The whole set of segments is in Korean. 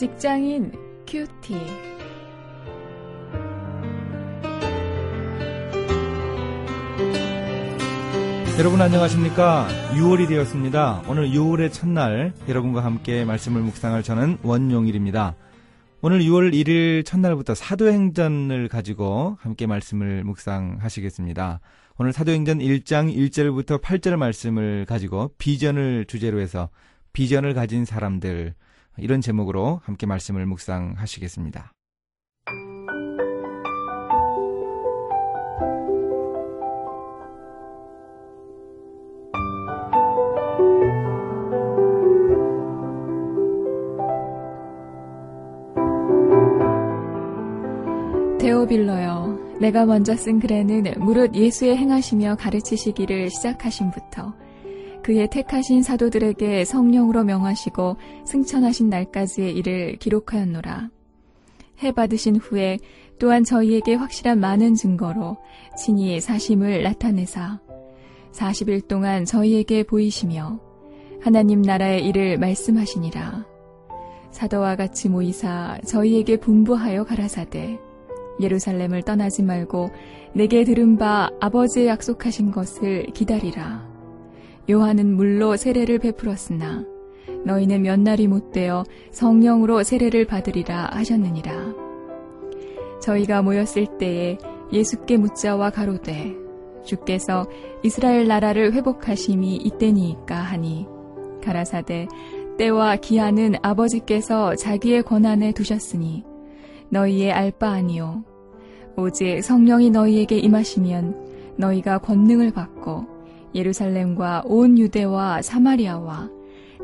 직장인 큐티. 여러분 안녕하십니까? 6월이 되었습니다. 오늘 6월의 첫날 여러분과 함께 말씀을 묵상할 저는 원용일입니다. 오늘 6월 1일 첫날부터 사도행전을 가지고 함께 말씀을 묵상하시겠습니다. 오늘 사도행전 1장 1절부터 8절 말씀을 가지고 비전을 주제로 해서 비전을 가진 사람들 이런 제목으로 함께 말씀을 묵상하시겠습니다. 데오빌러여, 내가 먼저 쓴 글에는 무릇 예수의 행하시며 가르치시기를 시작하신부터 그의 택하신 사도들에게 성령으로 명하시고 승천하신 날까지의 일을 기록하였노라. 해 받으신 후에 또한 저희에게 확실한 많은 증거로 친히 사심을 나타내사 40일 동안 저희에게 보이시며 하나님 나라의 일을 말씀하시니라. 사도와 같이 모이사 저희에게 분부하여 가라사대 예루살렘을 떠나지 말고 내게 들은 바 아버지의 약속하신 것을 기다리라. 요한은 물로 세례를 베풀었으나 너희는 몇 날이 못되어 성령으로 세례를 받으리라 하셨느니라. 저희가 모였을 때에 예수께 묻자와 가로되 주께서 이스라엘 나라를 회복하심이 이때니까 하니 가라사대 때와 기한은 아버지께서 자기의 권한에 두셨으니 너희의 알 바 아니요 오직 성령이 너희에게 임하시면 너희가 권능을 받고 예루살렘과 온 유대와 사마리아와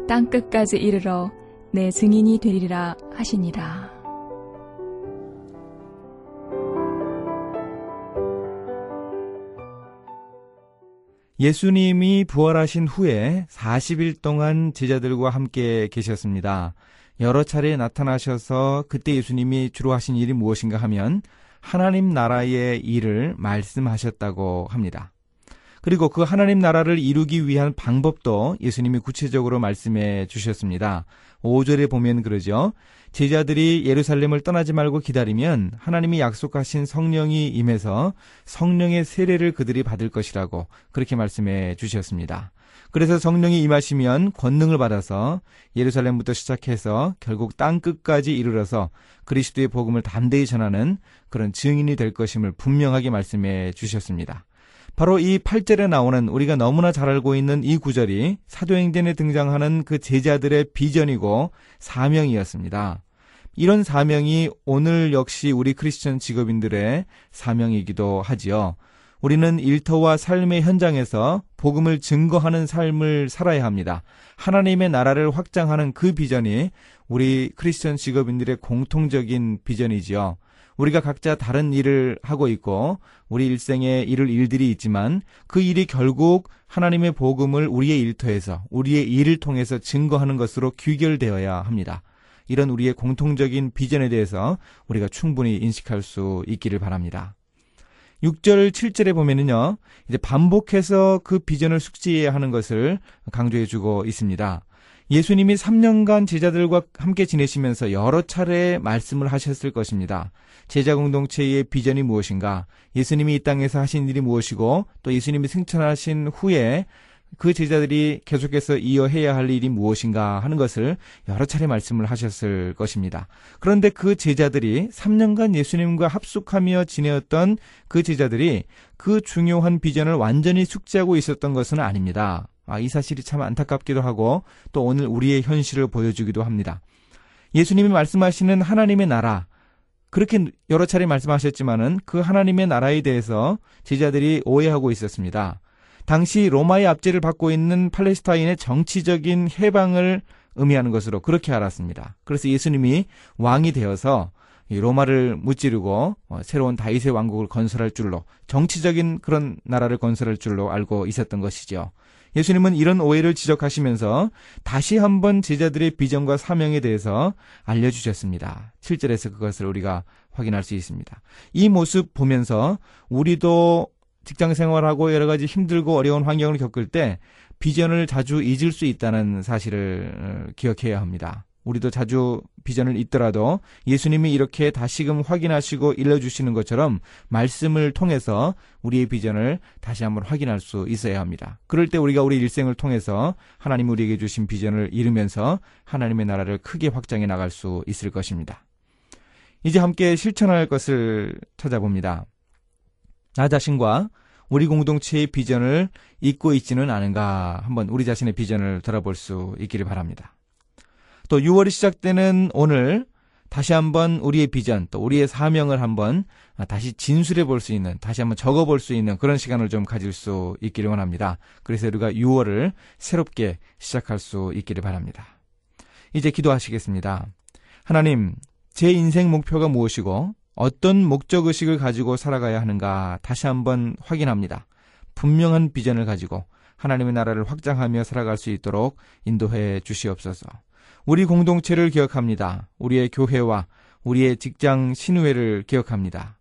땅 끝까지 이르러 내 증인이 되리라 하시니라. 예수님이 부활하신 후에 40일 동안 제자들과 함께 계셨습니다. 여러 차례 나타나셔서 그때 예수님이 주로 하신 일이 무엇인가 하면 하나님 나라의 일을 말씀하셨다고 합니다. 그리고 그 하나님 나라를 이루기 위한 방법도 예수님이 구체적으로 말씀해 주셨습니다. 5절에 보면 그러죠. 제자들이 예루살렘을 떠나지 말고 기다리면 하나님이 약속하신 성령이 임해서 성령의 세례를 그들이 받을 것이라고 그렇게 말씀해 주셨습니다. 그래서 성령이 임하시면 권능을 받아서 예루살렘부터 시작해서 결국 땅 끝까지 이르러서 그리스도의 복음을 담대히 전하는 그런 증인이 될 것임을 분명하게 말씀해 주셨습니다. 바로 이 8절에 나오는 우리가 너무나 잘 알고 있는 이 구절이 사도행전에 등장하는 그 제자들의 비전이고 사명이었습니다. 이런 사명이 오늘 역시 우리 크리스천 직업인들의 사명이기도 하지요. 우리는 일터와 삶의 현장에서 복음을 증거하는 삶을 살아야 합니다. 하나님의 나라를 확장하는 그 비전이 우리 크리스천 직업인들의 공통적인 비전이지요. 우리가 각자 다른 일을 하고 있고 우리 일생에 이룰 일들이 있지만 그 일이 결국 하나님의 복음을 우리의 일터에서 우리의 일을 통해서 증거하는 것으로 귀결되어야 합니다. 이런 우리의 공통적인 비전에 대해서 우리가 충분히 인식할 수 있기를 바랍니다. 6절, 7절에 보면은요, 이제 반복해서 그 비전을 숙지해야 하는 것을 강조해 주고 있습니다. 예수님이 3년간 제자들과 함께 지내시면서 여러 차례 말씀을 하셨을 것입니다. 제자 공동체의 비전이 무엇인가? 예수님이 이 땅에서 하신 일이 무엇이고 또 예수님이 승천하신 후에 그 제자들이 계속해서 이어해야 할 일이 무엇인가 하는 것을 여러 차례 말씀을 하셨을 것입니다. 그런데 그 제자들이 3년간 예수님과 합숙하며 지내었던 그 제자들이 그 중요한 비전을 완전히 숙지하고 있었던 것은 아닙니다. 아, 이 사실이 참 안타깝기도 하고 또 오늘 우리의 현실을 보여주기도 합니다. 예수님이 말씀하시는 하나님의 나라, 그렇게 여러 차례 말씀하셨지만은 그 하나님의 나라에 대해서 제자들이 오해하고 있었습니다. 당시 로마의 압제를 받고 있는 팔레스타인의 정치적인 해방을 의미하는 것으로 그렇게 알았습니다. 그래서 예수님이 왕이 되어서 로마를 무찌르고 어, 새로운 다윗의 왕국을 건설할 줄로 정치적인 그런 나라를 건설할 줄로 알고 있었던 것이죠. 예수님은 이런 오해를 지적하시면서 다시 한번 제자들의 비전과 사명에 대해서 알려주셨습니다. 7절에서 그것을 우리가 확인할 수 있습니다. 이 모습 보면서 우리도 직장 생활하고 여러 가지 힘들고 어려운 환경을 겪을 때 비전을 자주 잊을 수 있다는 사실을 어, 기억해야 합니다. 우리도 자주 비전을 잊더라도 예수님이 이렇게 다시금 확인하시고 일러주시는 것처럼 말씀을 통해서 우리의 비전을 다시 한번 확인할 수 있어야 합니다. 그럴 때 우리가 우리 일생을 통해서 하나님 우리에게 주신 비전을 이루면서 하나님의 나라를 크게 확장해 나갈 수 있을 것입니다. 이제 함께 실천할 것을 찾아봅니다. 나 자신과 우리 공동체의 비전을 잊고 있지는 않은가 한번 우리 자신의 비전을 돌아볼 수 있기를 바랍니다. 또 6월이 시작되는 오늘 다시 한번 우리의 비전 또 우리의 사명을 한번 다시 진술해 볼 수 있는 다시 한번 적어 볼 수 있는 그런 시간을 좀 가질 수 있기를 원합니다. 그래서 우리가 6월을 새롭게 시작할 수 있기를 바랍니다. 이제 기도하시겠습니다. 하나님, 제 인생 목표가 무엇이고 어떤 목적 의식을 가지고 살아가야 하는가 다시 한번 확인합니다. 분명한 비전을 가지고 하나님의 나라를 확장하며 살아갈 수 있도록 인도해 주시옵소서. 우리 공동체를 기억합니다. 우리의 교회와 우리의 직장 신우회를 기억합니다.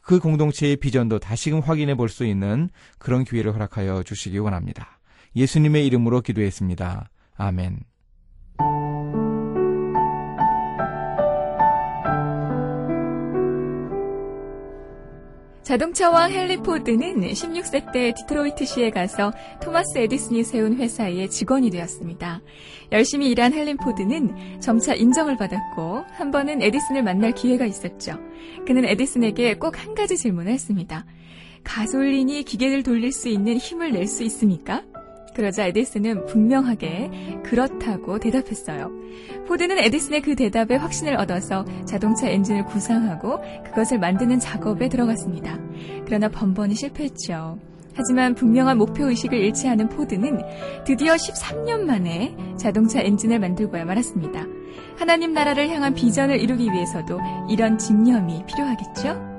그 공동체의 비전도 다시금 확인해 볼 수 있는 그런 기회를 허락하여 주시기 원합니다. 예수님의 이름으로 기도했습니다. 아멘. 자동차왕 헨리 포드는 16세 때 디트로이트시에 가서 토마스 에디슨이 세운 회사의 직원이 되었습니다. 열심히 일한 헨리 포드는 점차 인정을 받았고 한 번은 에디슨을 만날 기회가 있었죠. 그는 에디슨에게 꼭 한 가지 질문을 했습니다. 가솔린이 기계를 돌릴 수 있는 힘을 낼 수 있습니까? 그러자 에디슨은 분명하게 그렇다고 대답했어요. 포드는 에디슨의 그 대답에 확신을 얻어서 자동차 엔진을 구상하고 그것을 만드는 작업에 들어갔습니다. 그러나 번번이 실패했죠. 하지만 분명한 목표의식을 잃지 않은 포드는 드디어 13년 만에 자동차 엔진을 만들고야 말았습니다. 하나님 나라를 향한 비전을 이루기 위해서도 이런 집념이 필요하겠죠?